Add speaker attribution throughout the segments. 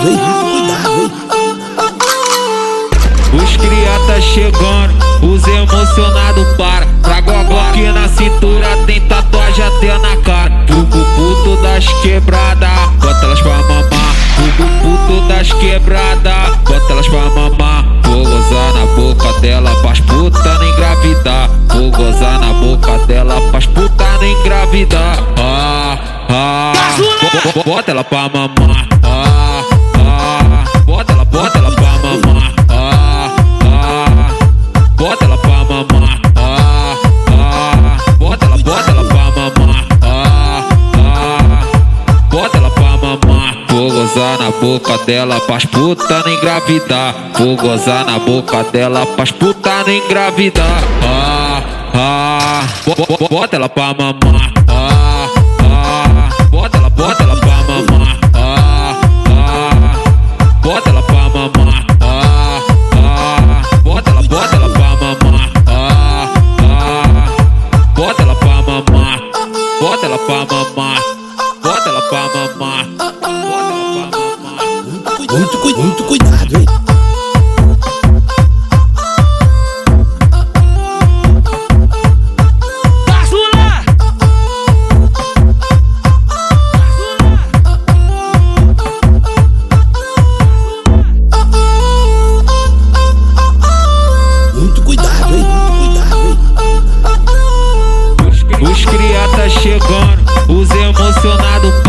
Speaker 1: cuidado, hein? Cuidado, hein?
Speaker 2: Os cria tá chegando, os emocionados para. Trago a Glock na cintura, tem tatuagem até na cara. Fogo puto das quebradas, bota elas pra mamar. Fogo puto das quebradas, bota elas pra mamar. Vou gozar na boca dela, pras puta não engravidar. Vou gozar na boca dela, pras puta não engravidar. Ah, ah, bo- bo- bota ela pra mamar. Gozar na boca dela, pras puta não engravidar. Vou gozar na boca dela, pras puta não engravidar. Ah, ah, bo- bo- bota ela pra mamar. Ah,
Speaker 1: Muito, cui- muito cuidado, hein?
Speaker 2: Chegando, os emocionados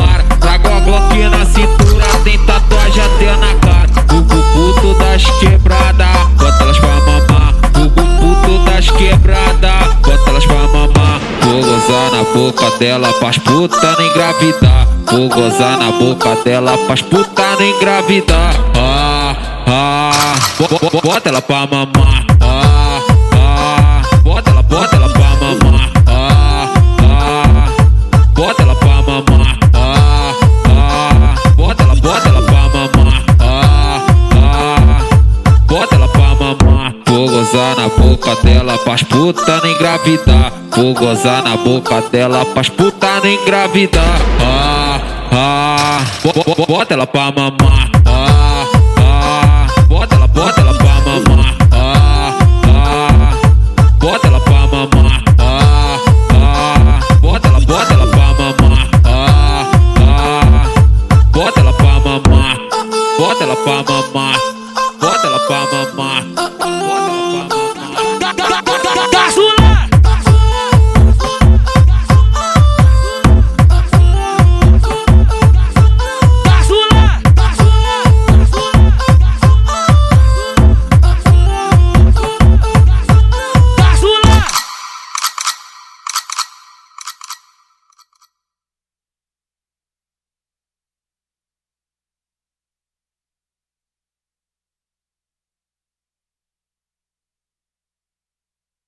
Speaker 2: boca dela, pras puta não engravidar. Vou gozar na boca dela, pras puta não engravidar. Ah, ah, bo- bo- bota ela pra mamar. Ah, ah, bota ela, bota ela pra mamar. Ah, ah, bota ela pra mamar. Ah, ah, bota ela, bota ela gozar na boca dela, pras puta não engravidar. Vou gozar na boca dela, pras puta não engravidar. Ah, ah, bo- bo- bota ela pra mamar. Ah, ah, bota ela, bota ela pra mamar. Ah, ah, bota ela pra mamar. Ah, ah, bota ela, bota ela pra mamar. Ah, ah, bota ela pra mamar. Bota ela pra mamar.